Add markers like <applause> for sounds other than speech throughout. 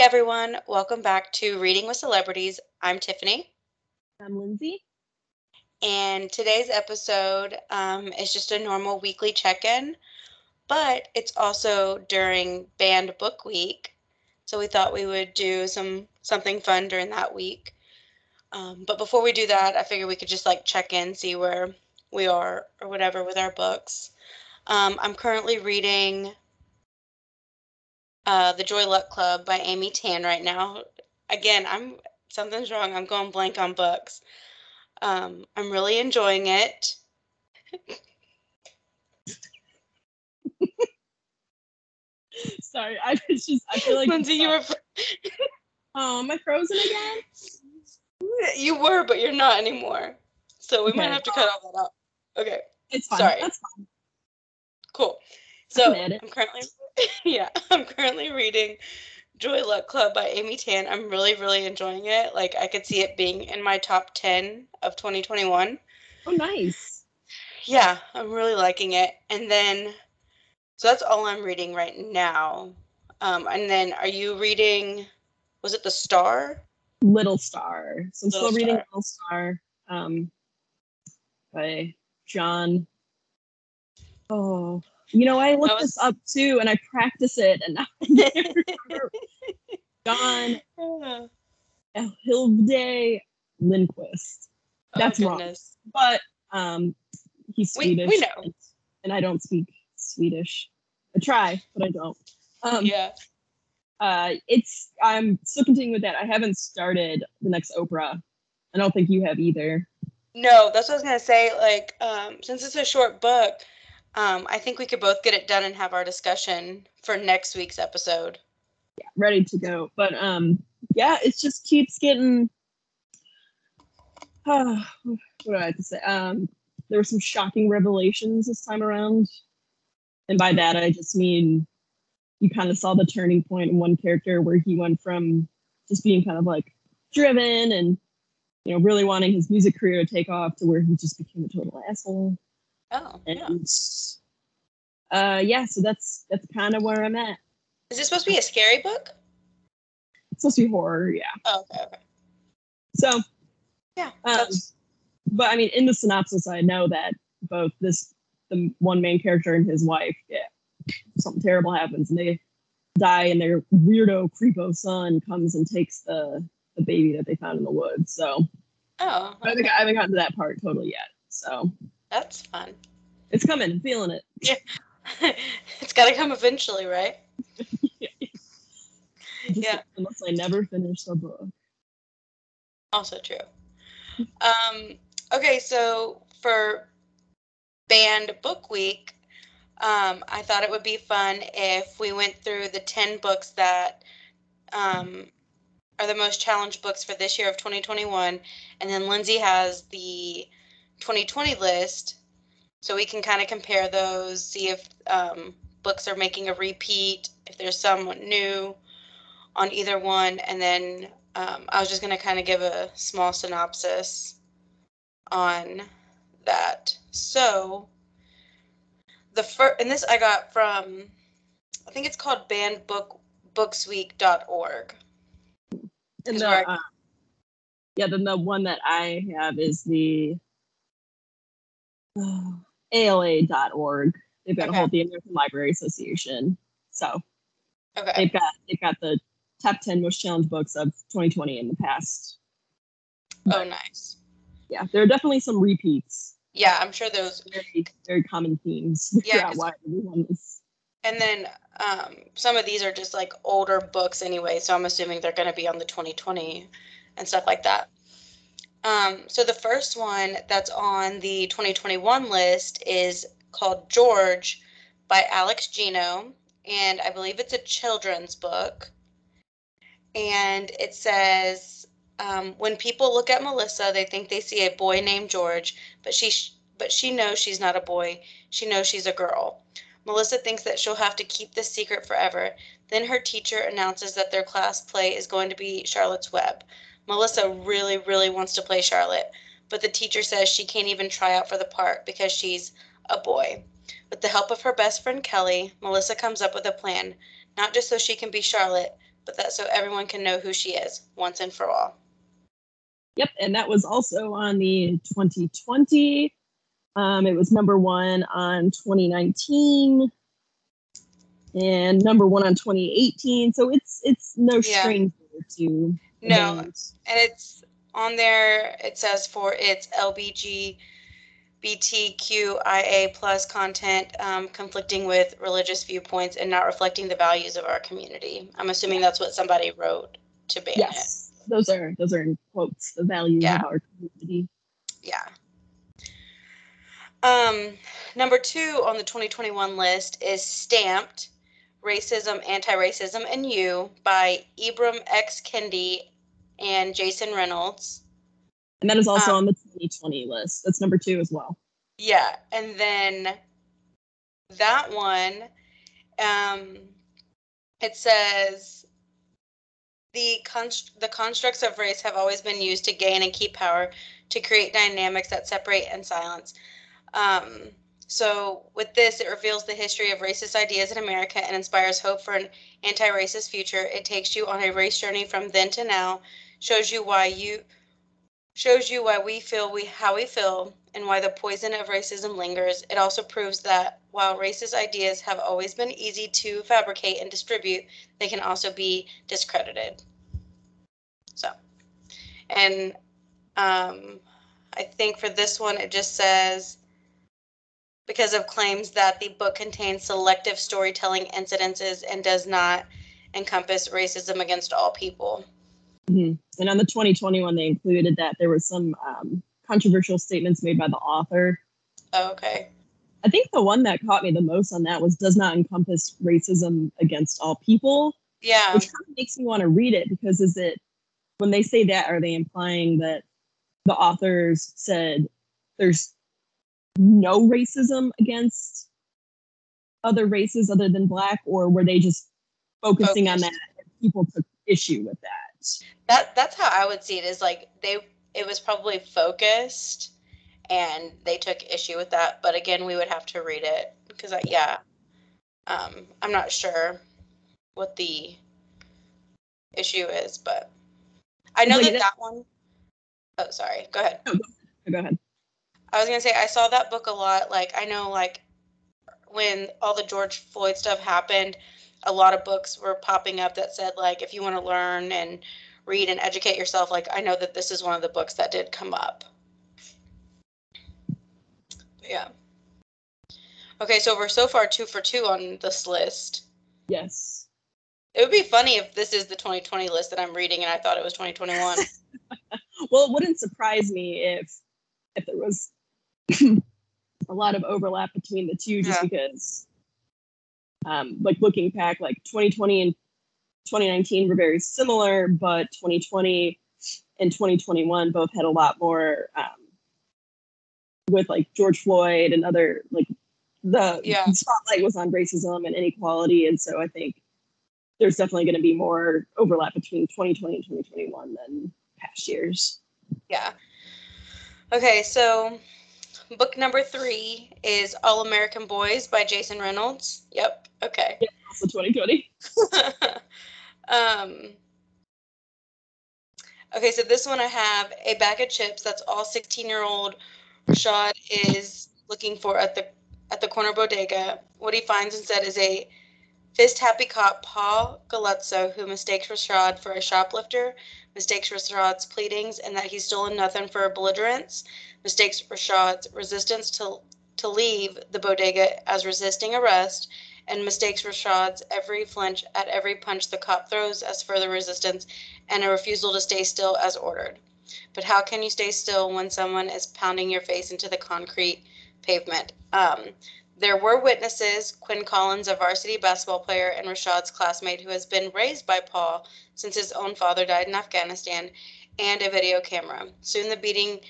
everyone, welcome back to Reading with Celebrities. I'm Tiffany. I'm Lindsay. And today's episode um, is just a normal weekly check in, but it's also during Banned Book Week. So we thought we would do some something fun during that week. Um, but before we do that, I figured we could just like check in, see where we are or whatever with our books. Um, I'm currently reading uh, The Joy Luck Club by Amy Tan right now. Again, I'm something's wrong. I'm going blank on books. Um, I'm really enjoying it. <laughs> Sorry, I was just I feel like Lindsay, you were Oh, <laughs> am I frozen again? you were, but you're not anymore. So we might have to cut all that out. Okay, It's fine. Sorry. That's fine. cool. So edit. I'm currently <laughs> yeah, I'm currently reading Joy Luck Club by Amy Tan. I'm really, really enjoying it. Like I could see it being in my top ten of 2021. Oh nice. Yeah, I'm really liking it. And then, so that's all I'm reading right now. Um, and then, are you reading? Was it The Star? Little Star. So I'm Little still reading Star. Little Star. Um by John. Oh. You know, I looked was- this up too and I practice it and now <laughs> I can't remember. <laughs> John Hilde Lindquist. That's oh, wrong. But um he's We- Swedish. we know. And, and I don't speak Swedish. I try, but I don't. Um yeah. uh it's i'm still continuing with that i haven't started the next oprah i don't think you have either No, that's what I was gonna say. Like, um, since it's a short book, um, I think we could both get it done and have our discussion for next week's episode. Yeah, ready to go. But um yeah it just keeps getting uh, <sighs> what do i have to say? Um there were some shocking revelations this time around. And by that i just mean you kind of saw the turning point in one character where he went from just being kind of like driven and you know really wanting his music career to take off to where he just became a total asshole Oh, yeah. uh yeah so that's that's kind of where i'm at Is this supposed to be a scary book? it's supposed to be horror yeah Oh, okay, okay. so Yeah. Um, but i mean in the synopsis i know that both this the one main character and his wife yeah something terrible happens and they die and their weirdo creepo son comes and takes the the baby that they found in the woods so oh, I, haven't, I haven't gotten to that part totally yet so that's fun. it's coming i'm feeling it Yeah. <laughs> it's got to come eventually, right? Just <laughs> Yeah. unless i never finish the book Also true. Um, okay, so for banned book week, um, I thought it would be fun if we went through the 10 books that um, are the most challenged books for this year of 2021. And then Lindsay has the 2020 list. So we can kind of compare those, see if um, books are making a repeat, if there's some new on either one. And then um, I was just going to kind of give a small synopsis on that. So, the first, and this I got from, I think it's called bandbookbooksweek.org. and the, I- uh, yeah then the one that i have is the ala.org they've got Okay. a whole the american library association so Okay. they've got they've got the top 10 most challenged books of 2020 in the past Oh, nice. yeah there are definitely some repeats Yeah, I'm sure those. very very common themes <laughs> Yeah, why everyone is And then um, some of these are just like older books anyway, so I'm assuming they're going to be on the 2020 and stuff like that. Um, so the first one that's on the 2021 list is called George by Alex Gino, and I believe it's a children's book. And it says, um, when people look at Melissa, they think they see a boy named George, but she sh- but she knows she's not a boy. She knows she's a girl. Melissa thinks that she'll have to keep this secret forever. Then her teacher announces that their class play is going to be Charlotte's Web. Melissa really, really wants to play Charlotte, but the teacher says she can't even try out for the part because she's a boy. With the help of her best friend Kelly, Melissa comes up with a plan, not just so she can be Charlotte, but that so everyone can know who she is once and for all. Yep, and that was also on the 2020. Um, it was number one on 2019 and number one on 2018. So it's it's no Yeah. stranger to No, events. and it's on there. It says for its LBG BTQIA plus content um, conflicting with religious viewpoints and not reflecting the values of our community. I'm assuming that's what somebody wrote to ban it. Yes, those are those are in quotes the values Yeah. of our community. Yeah. Um, number two on the 2021 list is Stamped Racism, Anti Racism, and You by Ibram X. Kendi and Jason Reynolds. And that is also Um, on the 2020 list. That's number two as well. Yeah. And then that one, um, it says the const- the constructs of race have always been used to gain and keep power to create dynamics that separate and silence. Um, so with this, it reveals the history of racist ideas in America and inspires hope for an anti-racist future. It takes you on a race journey from then to now, shows you why you shows you why we feel we how we feel and why the poison of racism lingers. It also proves that while racist ideas have always been easy to fabricate and distribute, they can also be discredited. So, and um, I think for this one, it just says because of claims that the book contains selective storytelling incidences and does not encompass racism against all people. Mhm. And on the 2021, they included that there was some um, controversial statements made by the author. Oh, okay. I think the one that caught me the most on that was does not encompass racism against all people, Yeah. which kind of makes me want to read it because is it when they say that are they implying that the authors said there's no racism against other races other than black or were they just focusing on that and people took issue with that That that's how I would see it. Is like they it was probably focused, and they took issue with that. But again, we would have to read it because I yeah, um, I'm not sure what the issue is, but I know that that- one oh sorry. Go ahead. go ahead I was gonna say I saw that book a lot. Like I know like when all the George Floyd stuff happened, a lot of books were popping up that said like if you want to learn and read and educate yourself, like I know that this is one of the books that did come up. Yeah. Okay, so we're so far two for two on this list. yes It would be funny if this is the 2020 list that I'm reading and I thought it was 2021. <laughs> well it wouldn't surprise me if if there was <laughs> a lot of overlap between the two just Yeah. because um like looking back like 2020 and 2019 were very similar but 2020 and 2021 both had a lot more um with like george floyd and other like the Yeah. spotlight was on racism and inequality and so i think there's definitely going to be more overlap between 2020 and 2021 than past years Yeah. Okay, so book number three is All American Boys by Jason Reynolds. Yep. Okay. also 2020 <laughs> um, okay, so this one I have a bag of chips. That's all 16 year old Rashad is looking for at the at the corner bodega. What he finds instead is a fist happy cop, Paul Galluzzo, who mistakes Rashad for a shoplifter, mistakes Rashad's pleadings and that he's stolen nothing for belligerence, mistakes Rashad's resistance to to leave the bodega as resisting arrest, and mistakes Rashad's every flinch at every punch the cop throws as further resistance and a refusal to stay still as ordered. But how can you stay still when someone is pounding your face into the concrete pavement? Um, there were witnesses Quinn Collins, a varsity basketball player and Rashad's classmate who has been raised by Paul since his own father died in Afghanistan, and a video camera. Soon the beating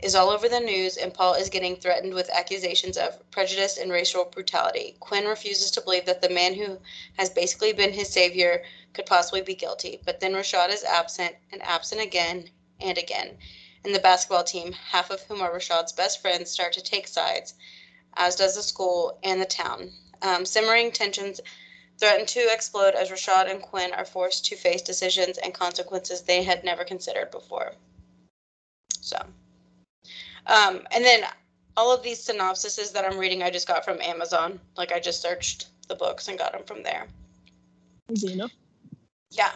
is all over the news, and Paul is getting threatened with accusations of prejudice and racial brutality. Quinn refuses to believe that the man who has basically been his savior could possibly be guilty. But then Rashad is absent and absent again and again. And the basketball team, half of whom are Rashad's best friends, start to take sides, as does the school and the town. Um, simmering tensions threaten to explode as Rashad and Quinn are forced to face decisions and consequences they had never considered before. So, um, and then all of these synopsises that I'm reading, I just got from Amazon. Like I just searched the books and got them from there. Easy enough. Yeah.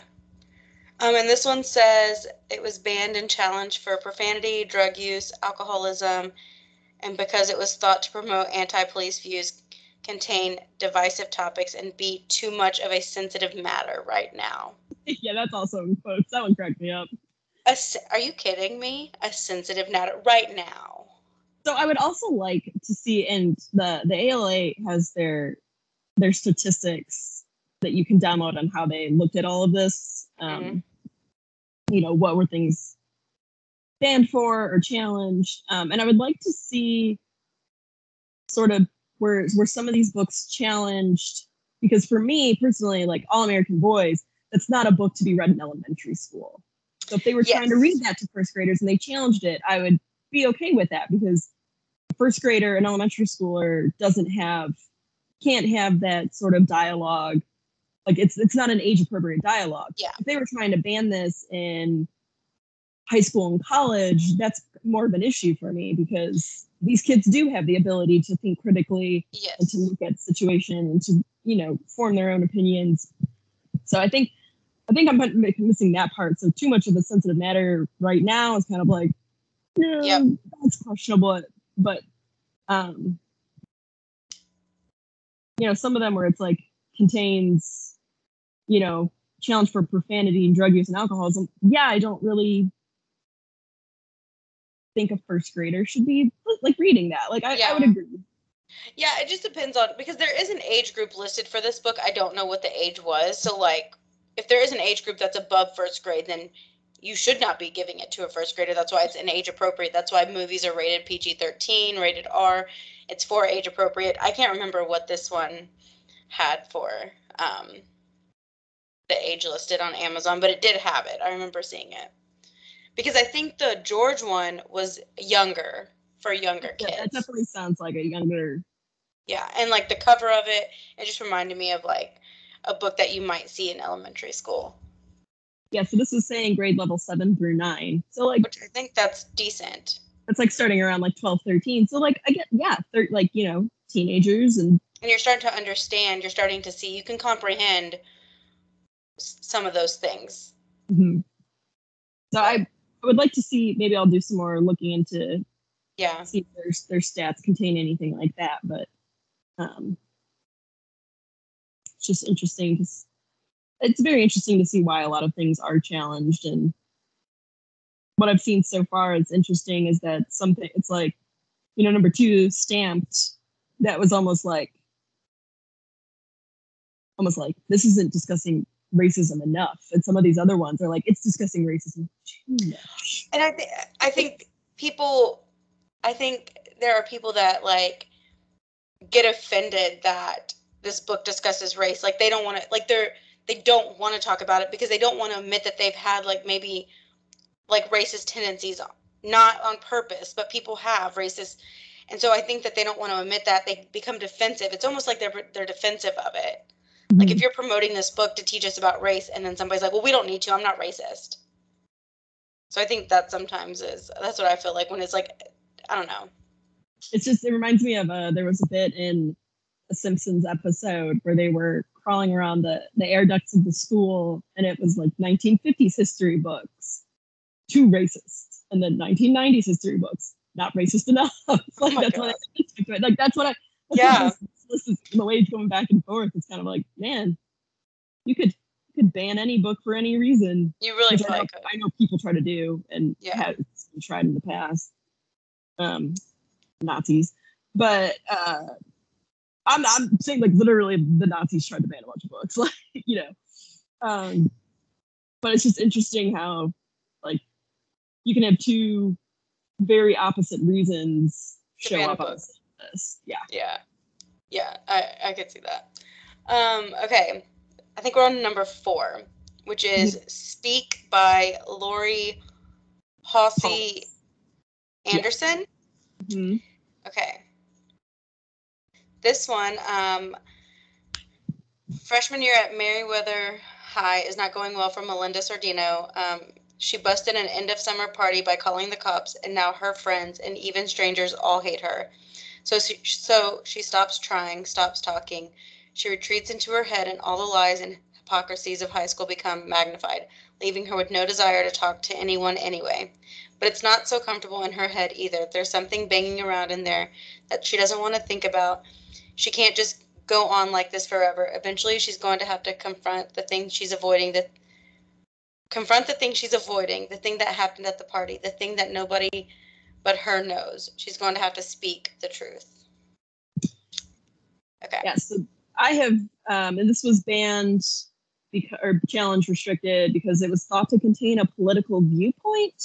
Um, and this one says it was banned and challenged for profanity, drug use, alcoholism, and because it was thought to promote anti police views, contain divisive topics, and be too much of a sensitive matter right now. <laughs> yeah, that's also in quotes. That one cracked me up. A, are you kidding me? A sensitive matter right now. So I would also like to see, and the the ALA has their their statistics that you can download on how they looked at all of this. Um, mm-hmm. You know, what were things banned for or challenged? Um, and I would like to see sort of where where some of these books challenged because for me personally, like All American Boys, that's not a book to be read in elementary school. So if they were yes. trying to read that to first graders and they challenged it, I would be okay with that because a first grader, an elementary schooler, doesn't have can't have that sort of dialogue. Like it's it's not an age appropriate dialogue. Yeah. If they were trying to ban this in high school and college, that's more of an issue for me because these kids do have the ability to think critically yes. and to look at situation and to you know form their own opinions. So I think I think I'm missing that part. So too much of a sensitive matter right now is kind of like, no, yep. that's questionable. But um, you know, some of them where it's like contains, you know, challenge for profanity and drug use and alcoholism. Yeah, I don't really think a first grader should be like reading that. Like I, yeah. I would agree. Yeah, it just depends on because there is an age group listed for this book. I don't know what the age was. So like if there is an age group that's above first grade, then you should not be giving it to a first grader. That's why it's an age appropriate. That's why movies are rated PG 13, rated R. It's for age appropriate. I can't remember what this one had for um, the age listed on Amazon, but it did have it. I remember seeing it because I think the George one was younger for younger yeah, kids. That definitely sounds like a younger. Yeah, and like the cover of it, it just reminded me of like a book that you might see in elementary school. Yeah, so this is saying grade level seven through nine. So like, which I think that's decent. That's like starting around like 12, 13. So like, I get yeah, thir- like you know, teenagers and. And you're starting to understand. You're starting to see. You can comprehend some of those things. Mm-hmm. So I I would like to see. Maybe I'll do some more looking into. Yeah. See if their their stats contain anything like that, but um, it's just interesting. Cause it's very interesting to see why a lot of things are challenged, and what I've seen so far is interesting is that something. It's like, you know, number two stamped. That was almost like almost like this isn't discussing racism enough. And some of these other ones are like it's discussing racism and i think i think people i think there are people that like get offended that this book discusses race. Like they don't want to like they're they don't want to talk about it because they don't want to admit that they've had like maybe like racist tendencies not on purpose but people have racist and so i think that they don't want to admit that they become defensive. It's almost like they're they're defensive of it like if mm-hmm. you're promoting this book to teach us about race and then somebody's like, well, we don't need to, I'm not racist. So I think that sometimes is that's what I feel like when it's like I don't know. It's just it reminds me of uh there was a bit in a Simpsons episode where they were crawling around the the air ducts of the school and it was like 1950s history books, too racist, and then 1990s history books, not racist enough. <laughs> like oh that's God. what I like that's what I yeah this is the way it's going back and forth. It's kind of like, man, you could you could ban any book for any reason. You really I know, I know, people try to do and yeah. have tried in the past. Um, Nazis, but uh, I'm I'm saying like literally the Nazis tried to ban a bunch of books, <laughs> like you know. Um, but it's just interesting how like you can have two very opposite reasons show up on this. Yeah. Yeah. Yeah, I, I could see that. Um, okay, I think we're on number four, which is. Speak by Laurie Halse Anderson. Mm-hmm. Okay. This one, um, freshman year at Merryweather High is not going well for Melinda Sordino. Um, she busted an end of summer party by calling the cops, and now her friends and even strangers all hate her. So, she, so she stops trying, stops talking. She retreats into her head, and all the lies and hypocrisies of high school become magnified, leaving her with no desire to talk to anyone anyway. But it's not so comfortable in her head either. There's something banging around in there that she doesn't want to think about. She can't just go on like this forever. Eventually, she's going to have to confront the thing she's avoiding, the confront the thing she's avoiding, the thing that happened at the party, the thing that nobody but her knows. She's going to have to speak the truth. Okay. Yeah, so I have, um, and this was banned because, or challenge restricted because it was thought to contain a political viewpoint.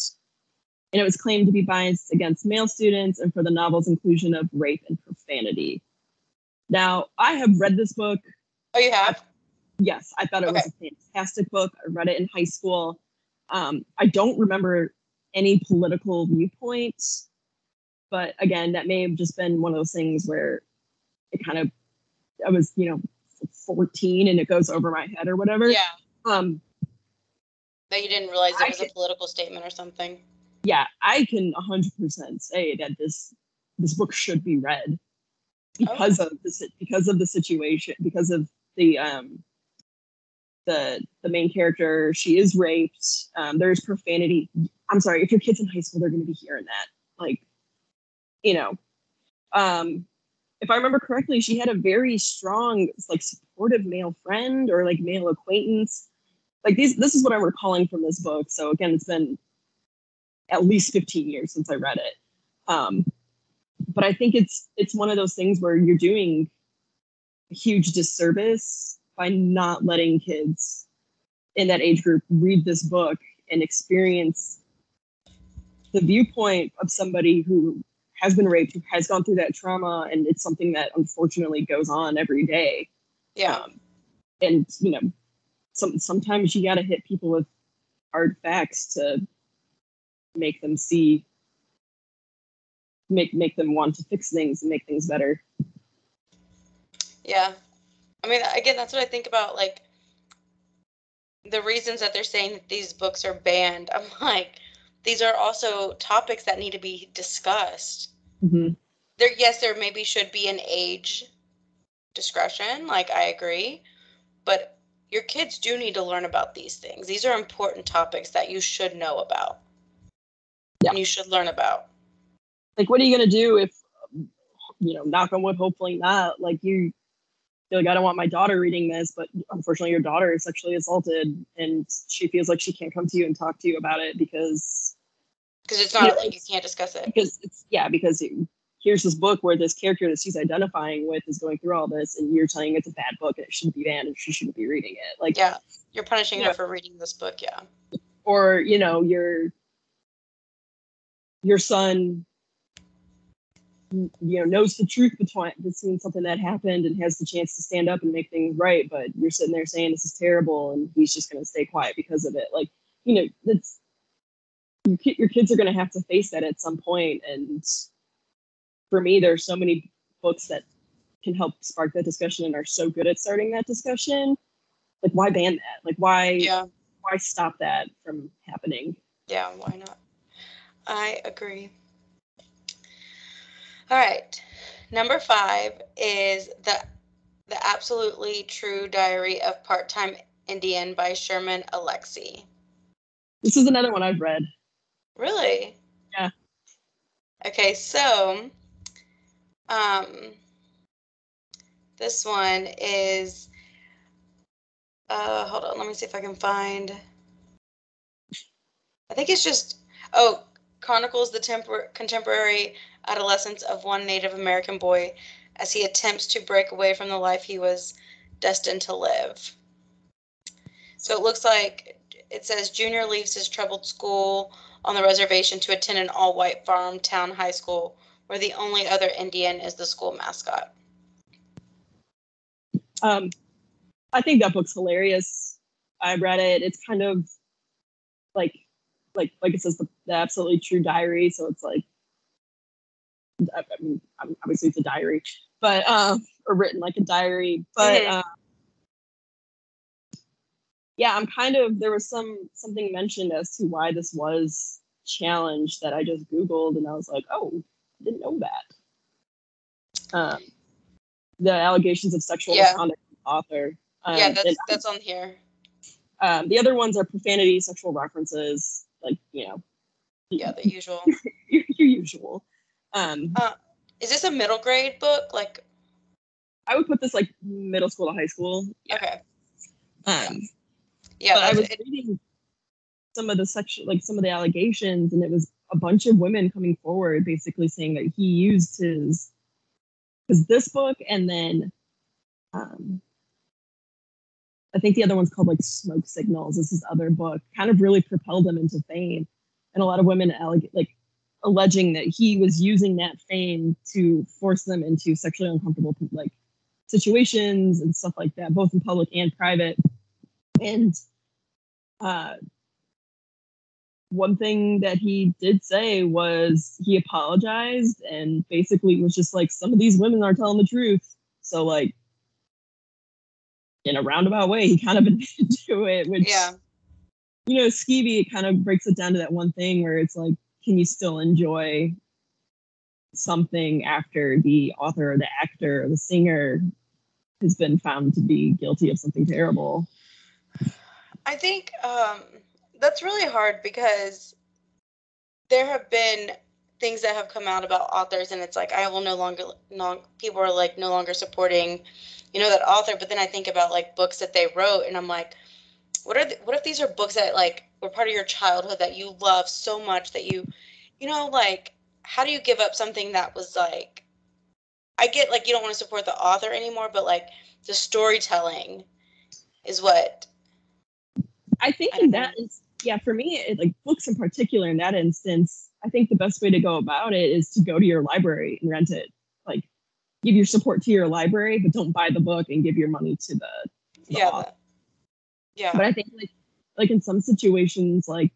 And it was claimed to be biased against male students and for the novel's inclusion of rape and profanity. Now, I have read this book. Oh, you have? Yes, I thought it okay. was a fantastic book. I read it in high school. Um, I don't remember any political viewpoints, but again, that may have just been one of those things where it kind of, I was, you know, 14 and it goes over my head or whatever. Yeah. Um, that you didn't realize it was can, a political statement or something. Yeah, I can 100% say that this this book should be read because oh. of the because of the situation because of the um the the main character she is raped um, there's profanity i'm sorry if your kids in high school they're going to be hearing that like you know. Um if i remember correctly she had a very strong like supportive male friend or like male acquaintance. Like these this is what i'm recalling from this book so again it's been at least 15 years since i read it. Um but I think it's it's one of those things where you're doing a huge disservice by not letting kids in that age group read this book and experience the viewpoint of somebody who has been raped, who has gone through that trauma, and it's something that unfortunately goes on every day. Yeah. Um, and you know, some sometimes you got to hit people with hard facts to make them see make make them want to fix things and make things better. Yeah. I mean, again, that's what I think about like the reasons that they're saying that these books are banned. <laughs> I'm like, these are also topics that need to be discussed. Mm-hmm. There, yes, there maybe should be an age discretion. Like, I agree, but your kids do need to learn about these things. These are important topics that you should know about. Yeah. And you should learn about like what are you going to do if you know knock on wood hopefully not like you like i don't want my daughter reading this but unfortunately your daughter is sexually assaulted and she feels like she can't come to you and talk to you about it because because it's not you know, like you can't discuss it. Because it's yeah because it, here's this book where this character that she's identifying with is going through all this and you're telling it's a bad book and it shouldn't be banned and she shouldn't be reading it. Like yeah you're punishing her for reading this book yeah. Or you know your your son you know knows the truth between between something that happened and has the chance to stand up and make things right but you're sitting there saying this is terrible and he's just going to stay quiet because of it. Like you know that's your, your kids are going to have to face that at some point and for me there's so many books that can help spark that discussion and are so good at starting that discussion. Like why ban that? Like why yeah. why stop that from happening? Yeah why not? I agree all right. Number five is the the absolutely true diary of part-time Indian by Sherman Alexie. This is another one I've read. Really? Yeah. Okay, so um this one is uh hold on, let me see if I can find I think it's just oh chronicles the tempor- contemporary adolescence of one Native American boy as he attempts to break away from the life he was destined to live. So it looks like it says Junior leaves his troubled school on the reservation to attend an all white farm town high school where the only other Indian is the school mascot. Um, I think that book's hilarious. I read it. It's kind of like like like it says the, the absolutely true diary. So it's like I mean, obviously it's a diary, but um, or written like a diary. But mm-hmm. uh, yeah, I'm kind of there was some something mentioned as to why this was challenged that I just googled and I was like, oh, I didn't know that. Um, the allegations of sexual Yeah. misconduct the author. Um, yeah, that's that's on here. um, the other ones are profanity, sexual references, like you know, Yeah, the <laughs> usual. your, your usual. Um, Is this a middle grade book? Like, I would put this like middle school to high school. okay, Um, yeah, but I was it, reading some of the sexual, like some of the allegations, and it was a bunch of women coming forward, basically saying that he used his, because this book, and then, um, I think the other one's called like Smoke Signals. This is other book, kind of really propelled him into fame, and a lot of women alleg- like alleging that he was using that fame to force them into sexually uncomfortable like situations and stuff like that, both in public and private. And uh, one thing that he did say was he apologized and basically was just like, some of these women are telling the truth. So, like, in a roundabout way, he kind of <laughs> admitted to it, which, yeah, you know, skeevy, it kind of breaks it down to that one thing where it's like, can you still enjoy something after the author or the actor or the singer has been found to be guilty of something terrible? I think um, that's really hard because there have been things that have come out about authors, and it's like I will no longer, no, people are like no longer supporting, you know, that author. But then I think about like books that they wrote, and I'm like, what are the, what if these are books that like were part of your childhood that you love so much that you, you know, like how do you give up something that was like, I get like you don't want to support the author anymore, but like the storytelling is what I think I that is yeah, for me, it, like books in particular, in that instance, I think the best way to go about it is to go to your library and rent it. Like, give your support to your library, but don't buy the book and give your money to the. to the yeah author. Yeah But I think like like in some situations, like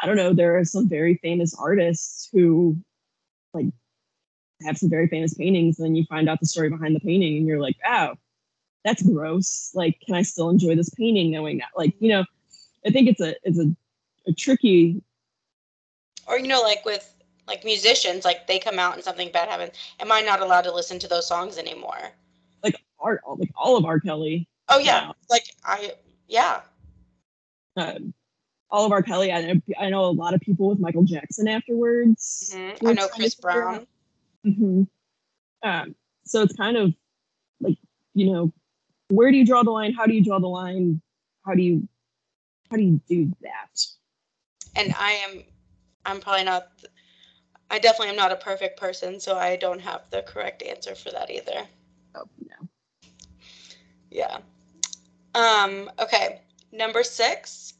I don't know, there are some very famous artists who like have some very famous paintings, and then you find out the story behind the painting, and you're like, oh, that's gross. Like, can I still enjoy this painting knowing that? Like, you know, I think it's a it's a, a tricky or you know like with like musicians like they come out and something bad happens am i not allowed to listen to those songs anymore like art like all of R. Kelly, oh yeah Wow. like i yeah um, all of R. Kelly. I know I know a lot of people with Michael Jackson afterwards. Mhm. i know chris brown out- hmm Um, so it's kind of like, you know, where do you draw the line? How do you draw the line? How do you how do you do that? and i am i'm probably not i definitely am not a perfect person so i don't have the correct answer for that either Oh no. yeah um okay number six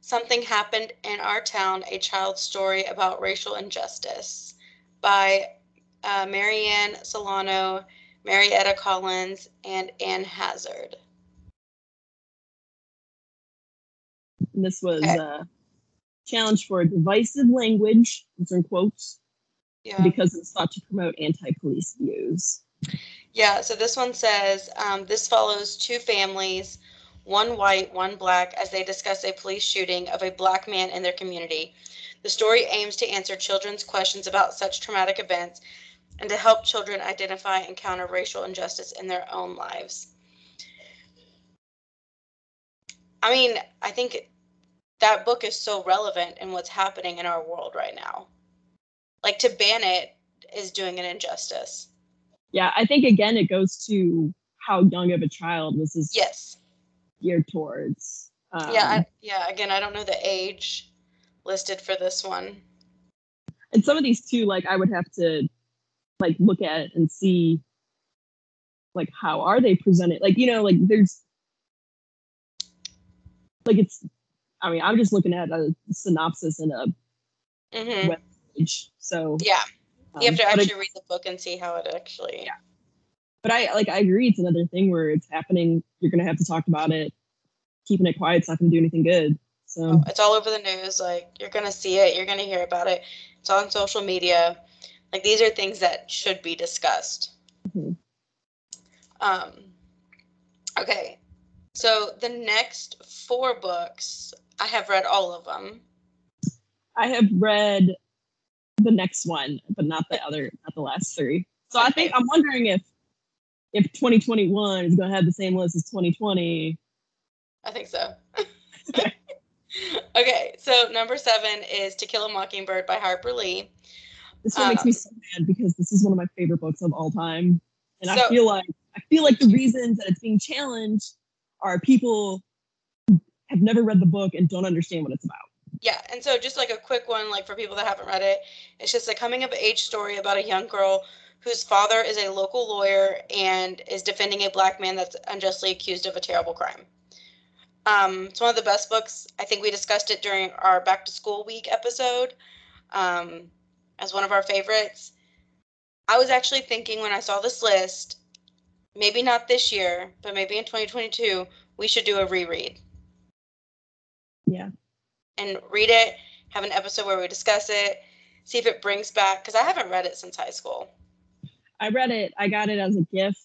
something happened in our town a child's story about racial injustice by uh, marianne celano marietta collins and ann hazzard this was Okay. a challenge for divisive language, these are quotes, yeah because it's thought to promote anti-police views. Yeah, so this one says um, this follows two families, one white, one black, as they discuss a police shooting of a black man in their community. The story aims to answer children's questions about such traumatic events and to help children identify and counter racial injustice in their own lives. I mean, I think that book is so relevant in what's happening in our world right now. Like to ban it is doing an injustice. Yeah, I think again it goes to how young of a child was this Yes. Geared towards. Um, yeah, I, yeah. Again, I don't know the age listed for this one. and some of these too, like I would have to like look at and see like how are they presented. Like you know, like there's like it's. I mean, I'm just looking at a synopsis and a hmm Well, page, so Yeah, you have um, to I- actually read the book and see how it actually. Yeah. But I like I agree. It's another thing where it's happening. You're gonna have to talk about it. Keeping it quiet's not gonna do anything good. So Oh, It's all over the news. Like you're gonna see it. You're gonna hear about it. It's on social media. Like these are things that should be discussed. Mhm. Um. Okay. So the next four books, I have read all of them. I have read the next one, but not the other, not the last three. So I think I'm wondering if if 2021 is going to have the same list as 2020. I think so. okay, <laughs> okay, so number seven is To Kill a Mockingbird by Harper Lee. This one um, makes me um, so mad because this is one of my favorite books of all time, and so, I feel like I feel like the reasons that it's being challenged are people have never read the book and don't understand what it's about. Yeah, and so just like a quick one, like for people that haven't read it, it's just a coming of age story about a young girl whose father is a local lawyer and is defending a black man that's unjustly accused of a terrible crime. Um, it's one of the best books. I think we discussed it during our back to school week episode um, as one of our favorites. I was actually thinking when I saw this list, maybe not this year, but maybe in 2022, we should do a reread. Yeah. And read it, have an episode where we discuss it, see if it brings back, because I haven't read it since high school. I read it. I got it as a gift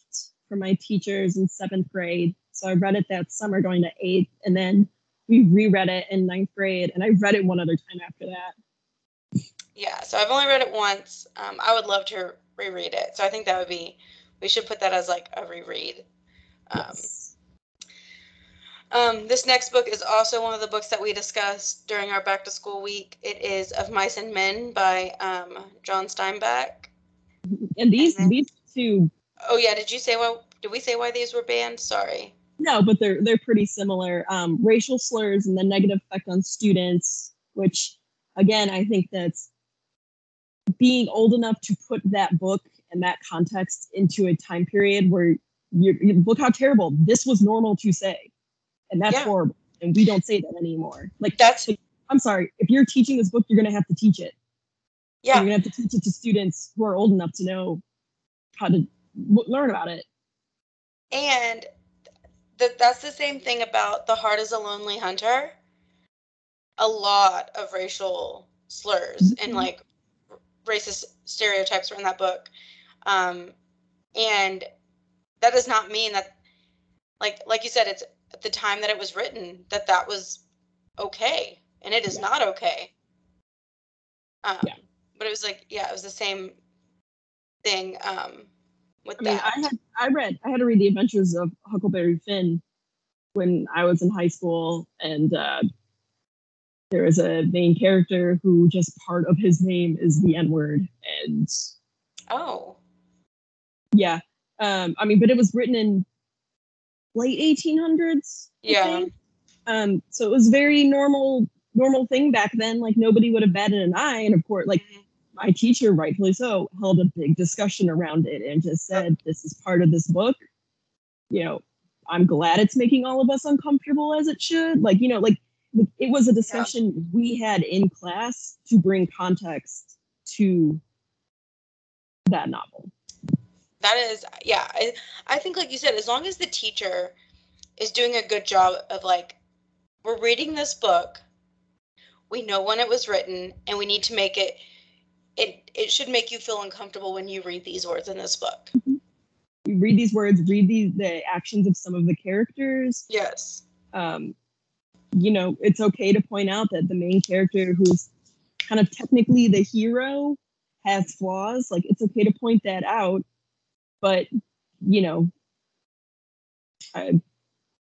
from my teachers in seventh grade. So I read it that summer going to eighth, and then we reread it in ninth grade, and I read it one other time after that. Yeah, so I've only read it once. Um, I would love to reread it. So I think that would be we should put that as like a reread. Um, yes. Um, this next book is also one of the books that we discussed during our back to school week. It is Of Mice and Men by um, John Steinbeck. And these and then, these two. Oh yeah, did you say why? Did we say why these were banned? Sorry. No, but they're they're pretty similar. Um, racial slurs and the negative effect on students, which again I think that's being old enough to put that book and that context into a time period where you look how terrible this was normal to say, and that's yeah. horrible, and we don't say that anymore. Like that's. I'm sorry. If you're teaching this book, you're going to have to teach it. Yeah. You're going to have to teach it to students who are old enough to know how to learn about it. And that that's the same thing about The Heart is a Lonely Hunter. A lot of racial slurs mm-hmm. and like racist stereotypes were in that book. Um, and that does not mean that like like you said it's at the time that it was written that that was okay and it is yeah. not okay um, yeah but it was like yeah, it was the same thing um, with I that. Mean, I had I read I had to read the Adventures of Huckleberry Finn when I was in high school, and uh, there is a main character who just part of his name is the N word, and oh, yeah. Um, I mean, but it was written in late 1800s. Yeah. Um, so it was very normal normal thing back then. Like nobody would have batted an eye, and of course, like mm-hmm my teacher, rightfully so, held a big discussion around it and just said, This is part of this book. You know, I'm glad it's making all of us uncomfortable as it should. Like, you know, like it was a discussion yeah. we had in class to bring context to that novel. That is, yeah. I, I think, like you said, as long as the teacher is doing a good job of like, we're reading this book, we know when it was written, and we need to make it it it should make you feel uncomfortable when you read these words in this book. Mm-hmm. You read these words, read the the actions of some of the characters. Yes. Um, you know, it's okay to point out that the main character, who's kind of technically the hero, has flaws. Like it's okay to point that out, but you know, I,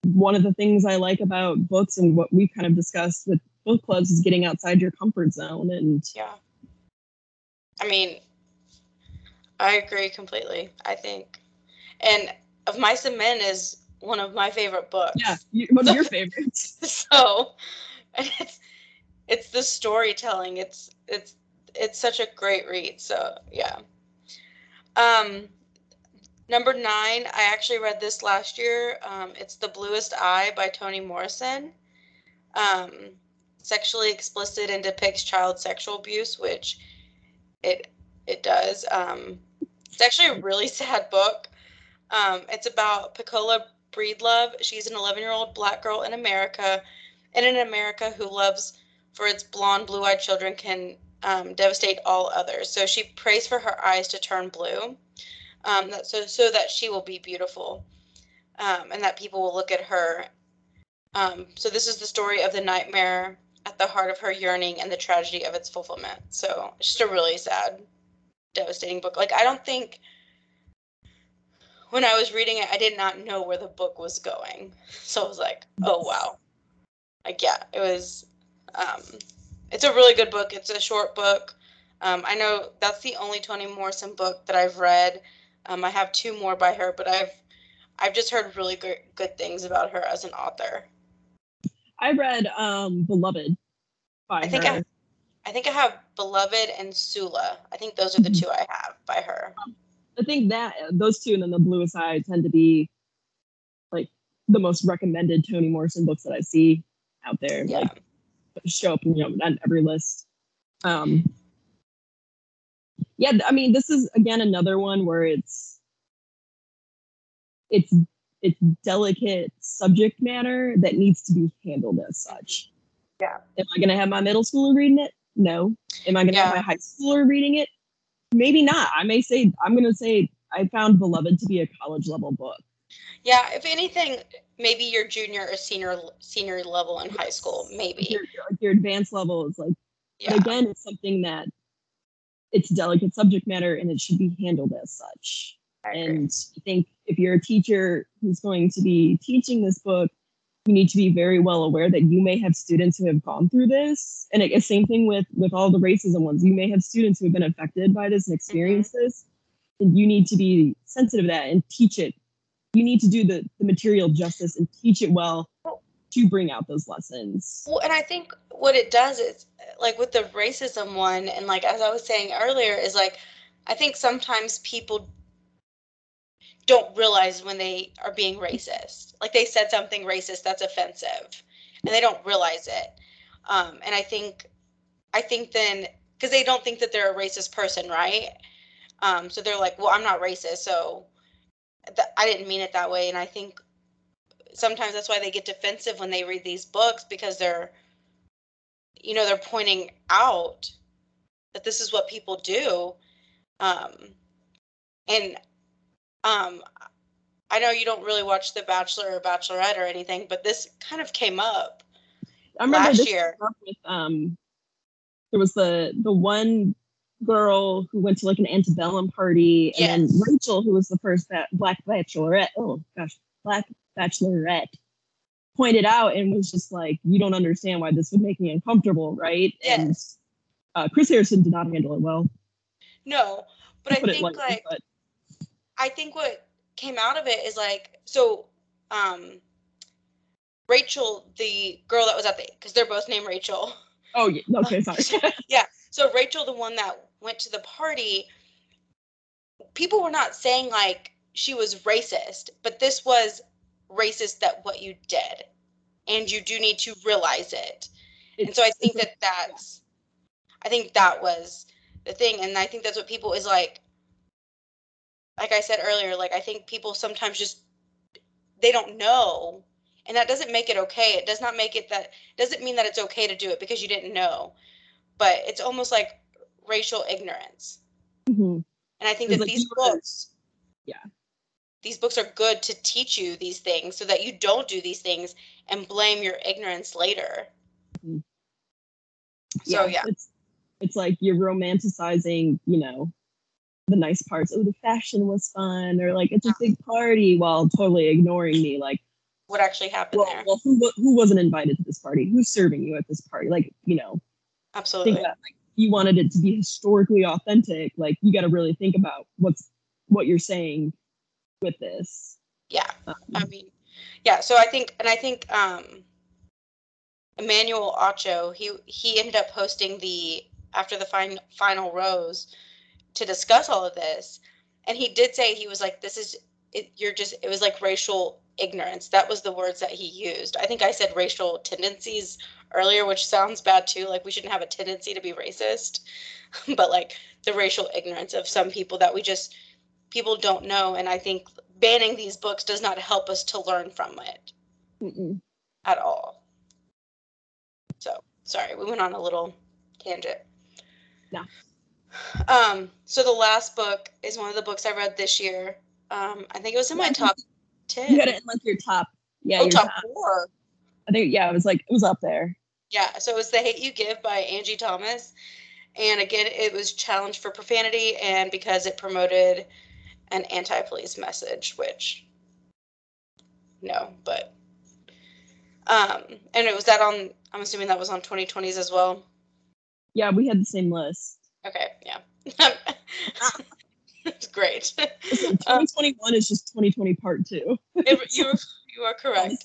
one of the things I like about books and what we've kind of discussed with book clubs is getting outside your comfort zone and yeah I mean, I agree completely. I think, and of Mice and Men is one of my favorite books. Yeah, one of your <laughs> favorites. so, it's it's the storytelling. It's it's it's such a great read. So yeah. Um, number nine, I actually read this last year. Um, it's The Bluest Eye by Toni Morrison. Um, sexually explicit and depicts child sexual abuse, which it it does. Um, it's actually a really <laughs> sad book. Um, it's about Pecola Breedlove. She's an 11 year old black girl in America, and in America who loves for its blonde, blue eyed children can um, devastate all others. So she prays for her eyes to turn blue, um, that, so so that she will be beautiful. um, and that people will look at her. Um, so this is the story of the nightmare at the heart of her yearning and the tragedy of its fulfillment. So it's just a really sad, devastating book. Like I don't think when I was reading it, I did not know where the book was going. So I was like, oh wow. Like yeah, it was um it's a really good book. It's a short book. Um, I know that's the only Toni Morrison book that I've read. Um, I have two more by her, but I've I've just heard really good good things about her as an author. I read um Beloved by I think her. I, I think I have Beloved and Sula. I think those are the two I have by her. I think that those two and then the bluest eye tend to be like the most recommended Toni Morrison books that I see out there. Yeah. Like show up you know on every list. Um yeah, I mean this is again another one where it's it's it's delicate subject matter that needs to be handled as such. Yeah. Am I gonna have my middle schooler reading it? No. Am I gonna have my high schooler reading it? Maybe not. I may say I'm gonna say I found Beloved to be a college level book. Yeah, if anything, maybe your junior or senior senior level in high school, maybe. Your, like your advanced level is like Yeah. again it's something that it's delicate subject matter and it should be handled as such. And I think if you're a teacher who's going to be teaching this book, you need to be very well aware that you may have students who have gone through this. And it, same thing with with all the racism ones. You may have students who have been affected by this and mm-hmm. experienced this. And you need to be sensitive to that and teach it. You need to do the, the material justice and teach it well to bring out those lessons. Well, and I think what it does is like with the racism one, and like as I was saying earlier, is like I think sometimes people don't realize when they are being racist. Like they said something racist that's offensive, and they don't realize it. Um, and I think, I think then because they don't think that they're a racist person, right? Um, so they're like, well, I'm not racist, so th- I didn't mean it that way. And I think sometimes that's why they get defensive when they read these books because they're you know they're pointing out that this is what people do um and um i know you don't really watch the bachelor or bachelorette or anything but this kind of came up I remember last this year. with um there was the the one girl who went to like an antebellum party and. Rachel who was the first ba- black bachelorette oh gosh black bachelorette pointed out and was just like you don't understand why this would make me uncomfortable right? And uh, Chris Harrison did not handle it well. No but i think lightly, like but I think what came out of it is like so um Rachel, the girl that was at the because they're both named Rachel. oh yeah okay sorry <laughs> yeah, So Rachel, the one that went to the party, people were not saying like she was racist, but this was racist that what you did. And you do need to realize it. And so I think that that's I think that was the thing and I think that's what people is like like I said earlier, like I think people sometimes just they don't know and that doesn't make it okay. It does not make it that doesn't mean that it's okay to do it because you didn't know. But it's almost like racial ignorance. Mhm. And I think that like these books yeah. These books are good to teach you these things so that you don't do these things and blame your ignorance later. Mhm. So yeah. it's it's like you're romanticizing you know the nice parts oh the fashion was fun or like it's a big party while totally ignoring me like What actually happened well, there. well who, who wasn't invited to this party who's serving you at this party like you know Absolutely. think that like you wanted it to be historically authentic like you got to really think about what's what you're saying with this Yeah. um, I mean, yeah. So I think, and I think um, Emmanuel Acho, he he ended up hosting the after the fin- final rose to discuss all of this, and he did say he was like, "This is it, you're just." It was like racial ignorance. That was the words that he used. I think I said racial tendencies earlier, which sounds bad too. Like we shouldn't have a tendency to be racist, <laughs> but like the racial ignorance of some people that we just people don't know and i think banning these books does not help us to learn from it mm-mm. at all so sorry we went on a little tangent No. Um so the last book is one of the books i read this year um i think it was in my top ten. You had it in like your top. Yeah, oh, your top top. four. I think yeah, it was like it was up there. Yeah, so it was The Hate You Give by Angie Thomas. And again, it was challenged for profanity and because it promoted an anti police message, which, no, but. Um, and it was that on, I'm assuming that was on 2020s as well. Yeah, we had the same list. Okay, yeah. <laughs> it's great. <laughs> Listen, 2021 is just 2020 part two. It- you, you are <laughs> correct.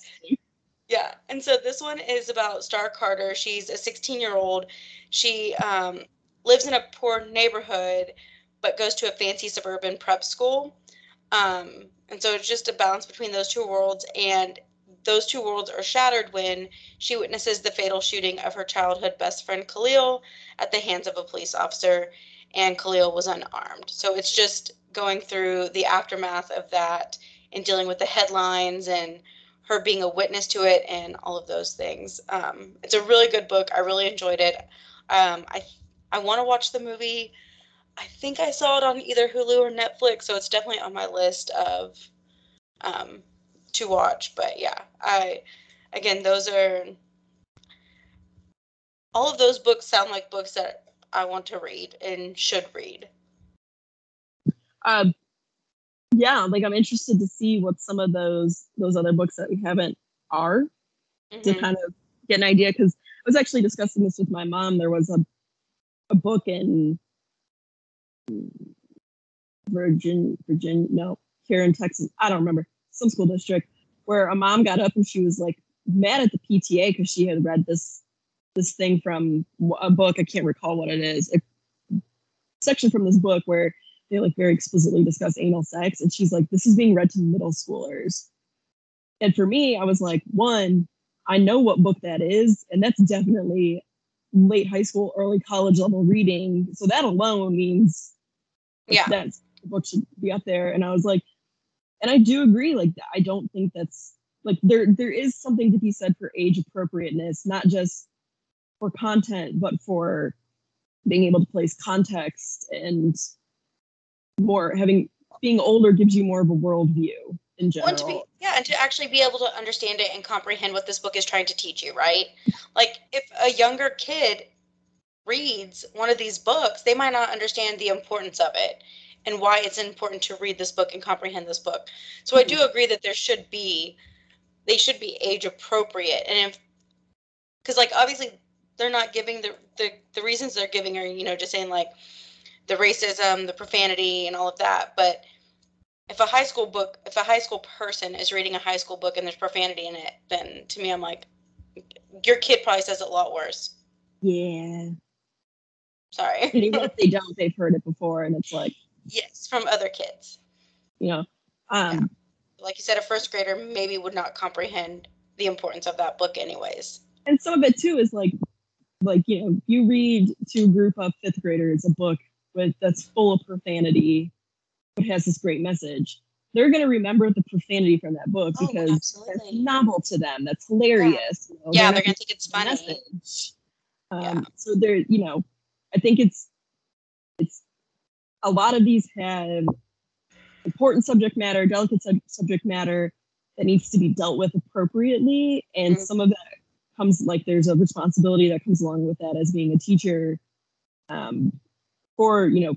Yeah, and so this one is about Starr Carter. She's a 16 year old. She um, lives in a poor neighborhood, but goes to a fancy suburban prep school. Um, and so it's just a balance between those two worlds. And those two worlds are shattered when she witnesses the fatal shooting of her childhood best friend Khalil at the hands of a police officer. And Khalil was unarmed. So it's just going through the aftermath of that and dealing with the headlines and her being a witness to it and all of those things. Um, it's a really good book. I really enjoyed it. Um, I I want to watch the movie. I think I saw it on either Hulu or Netflix, so it's definitely on my list of um, to watch. But yeah, I again those are all of those books sound like books that I want to read and should read. Um, yeah, like I'm interested to see what some of those those other books that we haven't are to Mhm. kind of get an idea because I was actually discussing this with my mom. There was a a book in Virgin Virgin no here in Texas. I don't remember some school district where a mom got up and she was like mad at the PTA because she had read this this thing from a book. I can't recall what it is. A section from this book where they like very explicitly discuss anal sex, and she's like, "This is being read to middle schoolers." And for me, I was like, one, I know what book that is, and that's definitely late high school, early college level reading. So that alone means Yeah. that the book should be up there. And I was like, and I do agree. Like, I don't think that's like there. There is something to be said for age appropriateness, not just for content, but for being able to place context and more having being older gives you more of a worldview in general. want to be yeah and to actually be able to understand it and comprehend what this book is trying to teach you right <laughs> like if a younger kid reads one of these books they might not understand the importance of it and why it's important to read this book and comprehend this book. So i do hmm. agree that there should be they should be age appropriate. And if because like obviously they're not giving the, the the reasons they're giving are you know just saying like the racism the profanity and all of that. But if a high school book if a high school person is reading a high school book and there's profanity in it then to me i'm like your kid probably says it a lot worse. Yeah. sorry. And even if they <laughs> don't, they've heard it before, and it's like yes from other kids. You know, um, like you said a first grader maybe would not comprehend the importance of that book anyways. And some of it too is like like you know you read to a group of fifth graders a book with that's full of profanity but has this great message. They're going to remember the profanity from that book Oh, because that's novel to them that's hilarious you know, yeah they're gonna think it's funny. message. Um, Yeah. so there you know i think it's it's a lot of these have important subject matter delicate sub- subject matter that needs to be dealt with appropriately. And Mhm. some of that comes like there's a responsibility that comes along with that as being a teacher um, or you know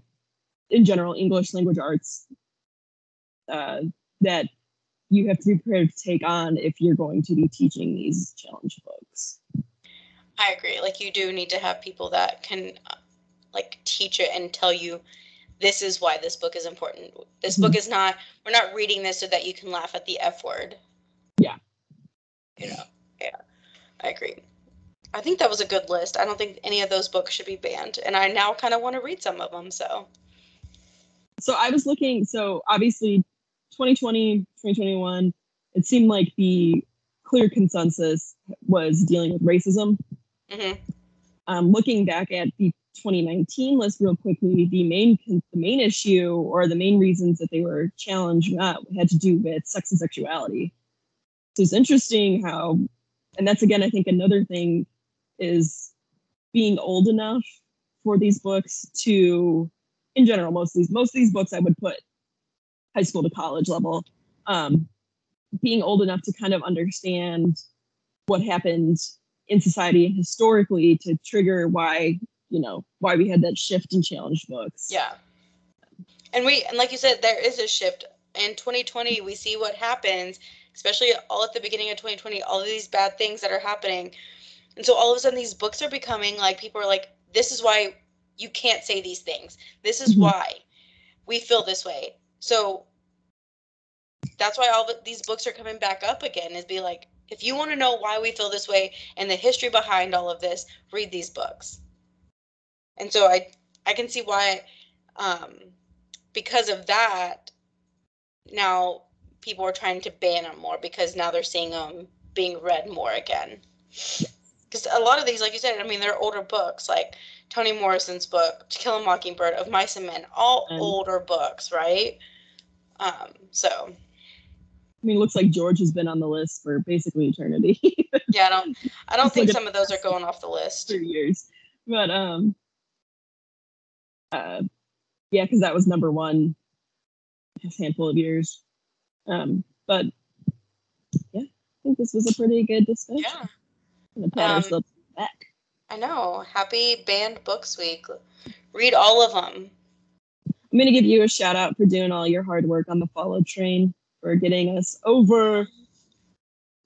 in general english language arts uh, that you have to be prepared to take on if you're going to be teaching these challenge books. I agree. Like you do need to have people that can uh, like teach it and tell you this is why this book is important. This book is not we're not reading this so that you can laugh at the f word. Yeah. you know? Yeah. I agree. I think that was a good list. I don't think any of those books should be banned and i now kind of want to read some of them so. So I was looking, so obviously 2020, 2021, it seemed like the clear consensus was dealing with racism. hmm Um, looking back at the 2019 list real quickly, the main the main issue or the main reasons that they were challenged uh, had to do with sex and sexuality. So it's interesting how, and that's again, I think another thing is being old enough for these books to in general, most of these most of these books I would put high school to college level. Um, being old enough to kind of understand what happened in society historically to trigger why you know why we had that shift in challenge books. Yeah. And we and like you said, there is a shift. In 2020, we see what happens, especially all at the beginning of 2020, all of these bad things that are happening. And so all of a sudden these books are becoming like people are like, this is why you can't say these things. This is Mhm. why we feel this way. So that's why all of these books are coming back up again is be like, if you want to know why we feel this way and the history behind all of this, read these books. And so I I can see why um because of that now people are trying to ban them more because now they're seeing them being read more again. Because a lot of these, like you said, I mean, they're older books, like Toni Morrison's book, To Kill a Mockingbird, Of Mice and Men, all And- older books, right? Um, so I mean, it looks like George has been on the list for basically eternity, <laughs> yeah, I don't, I don't think some of those are going off the list. thirty years. But um, uh, yeah, because that was number one a handful of years. Um, but yeah, I think this was a pretty good discussion. Yeah, I'm gonna pat Um, ourselves back. I know. Happy Banned Books Week. Read all of them. I'm gonna give you a shout out for doing all your hard work on the follow train for getting us over.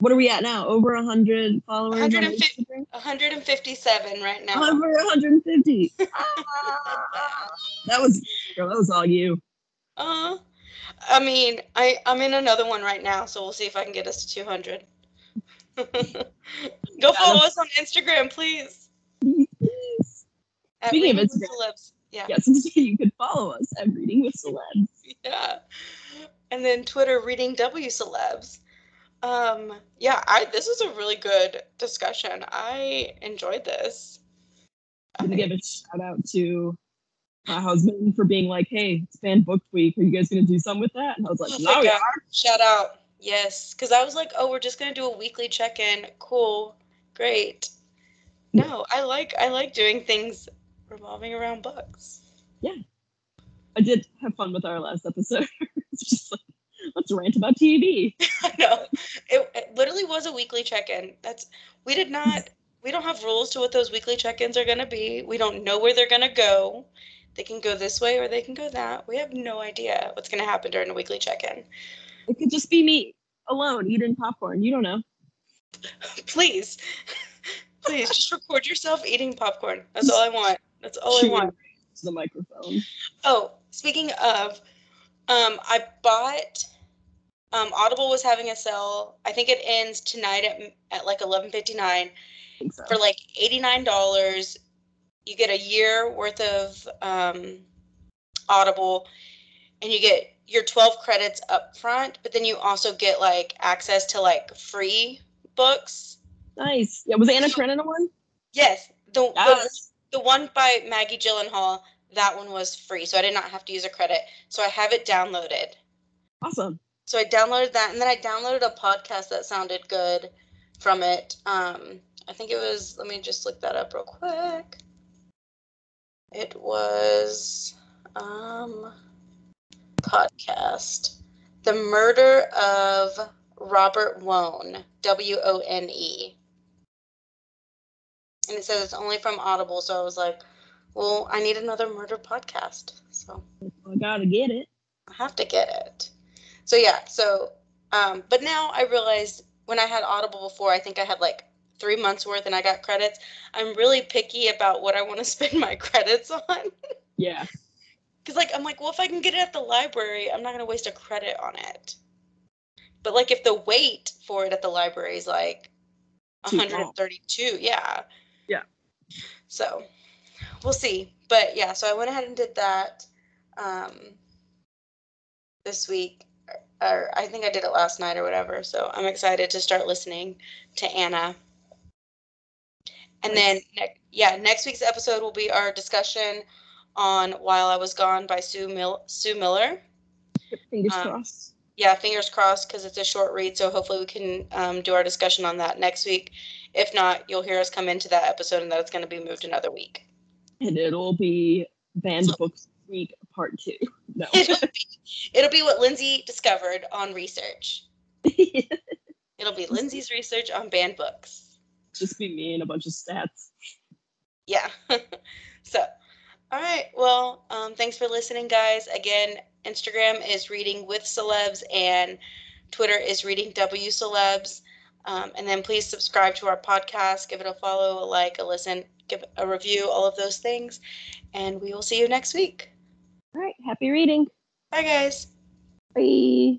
What are we at now? Over hundred followers. 150 Instagram? 157 right now. Over 150. Ah, that was girl, that was all you. Uh, I mean, I I'm in another one right now, so we'll see if I can get us to 200. <laughs> Go follow us on Instagram, please. Please, please. At Speaking of Instagram. Celebs. Yeah, Yes, <laughs> you could follow us at Reading with Celebs. yeah. And then Twitter, reading W Celebs. Um, yeah, I this was a really good discussion. I enjoyed this. I'm gonna give a shout out to my husband for being like, "Hey, it's fan book week. Are you guys gonna do something with that?" And I was like, Oh "No, we are." Shout out. Yes, because I was like, oh, we're just gonna do a weekly check-in. Cool, great. No, I like I like doing things revolving around books. Yeah, I did have fun with our last episode. <laughs> it's just like, let's rant about TV. <laughs> I know. It, it literally was a weekly check-in. That's we did not we don't have rules to what those weekly check-ins are gonna be. We don't know where they're gonna go. They can go this way or they can go that. We have no idea what's gonna happen during a weekly check-in. It could just be me alone eating popcorn. You don't know. <laughs> Please. <laughs> Please just record yourself eating popcorn. That's all I want. That's all I want. the microphone. Oh, speaking of, um, I bought. Um, Audible was having a sale. I think it ends tonight at at like eleven fifty nine so. for like eighty nine dollars. You get a year worth of um, Audible, and you get your twelve credits up front. But then you also get like access to like free books. Nice. Yeah, was Anna Karenina one? Yes, the the, Yes. the one by Maggie Gyllenhaal. That one was free, so I did not have to use a credit. So I have it downloaded. Awesome. So I downloaded that, and then I downloaded a podcast that sounded good from it. Um, I think it was. Let me just look that up real quick. It was um, podcast, "The Murder of Robert Wone." W O N E. And it says it's only from Audible, so I was like, "Well, I need another murder podcast." So I gotta get it. I have to get it. So yeah, so um, but now I realized when I had Audible before, I think I had like three months worth and I got credits. I'm really picky about what I want to <laughs> spend my credits on. Yeah. Cause like I'm like, well, if I can get it at the library, I'm not gonna waste a credit on it. But like if the wait for it at the library is like 132, yeah. Yeah. So we'll see. But yeah, so I went ahead and did that um this week. Or I think I did it last night or whatever. So I'm excited to start listening to Anna. And then ne- yeah, next week's episode will be our discussion on While I Was Gone by Sue Mil- Sue Miller. Fingers Um, crossed. Yeah, fingers crossed because it's a short read, so hopefully we can um, do our discussion on that next week. If not, you'll hear us come into that episode and that it's going to be moved another week. And it'll be banned books week part two. No. <laughs> It'll be, it'll be what Lindsay discovered on research. <laughs> It'll be Lindsay's research on banned books. Just be me and a bunch of stats. Yeah. <laughs> so, all right. Well, um, thanks for listening, guys. Again, Instagram is reading with celebs and Twitter is reading W celebs. Um, and then please subscribe to our podcast, give it a follow, a like, a listen, give a review, all of those things. And we will see you next week. All right. Happy reading. Bye, guys. Bye.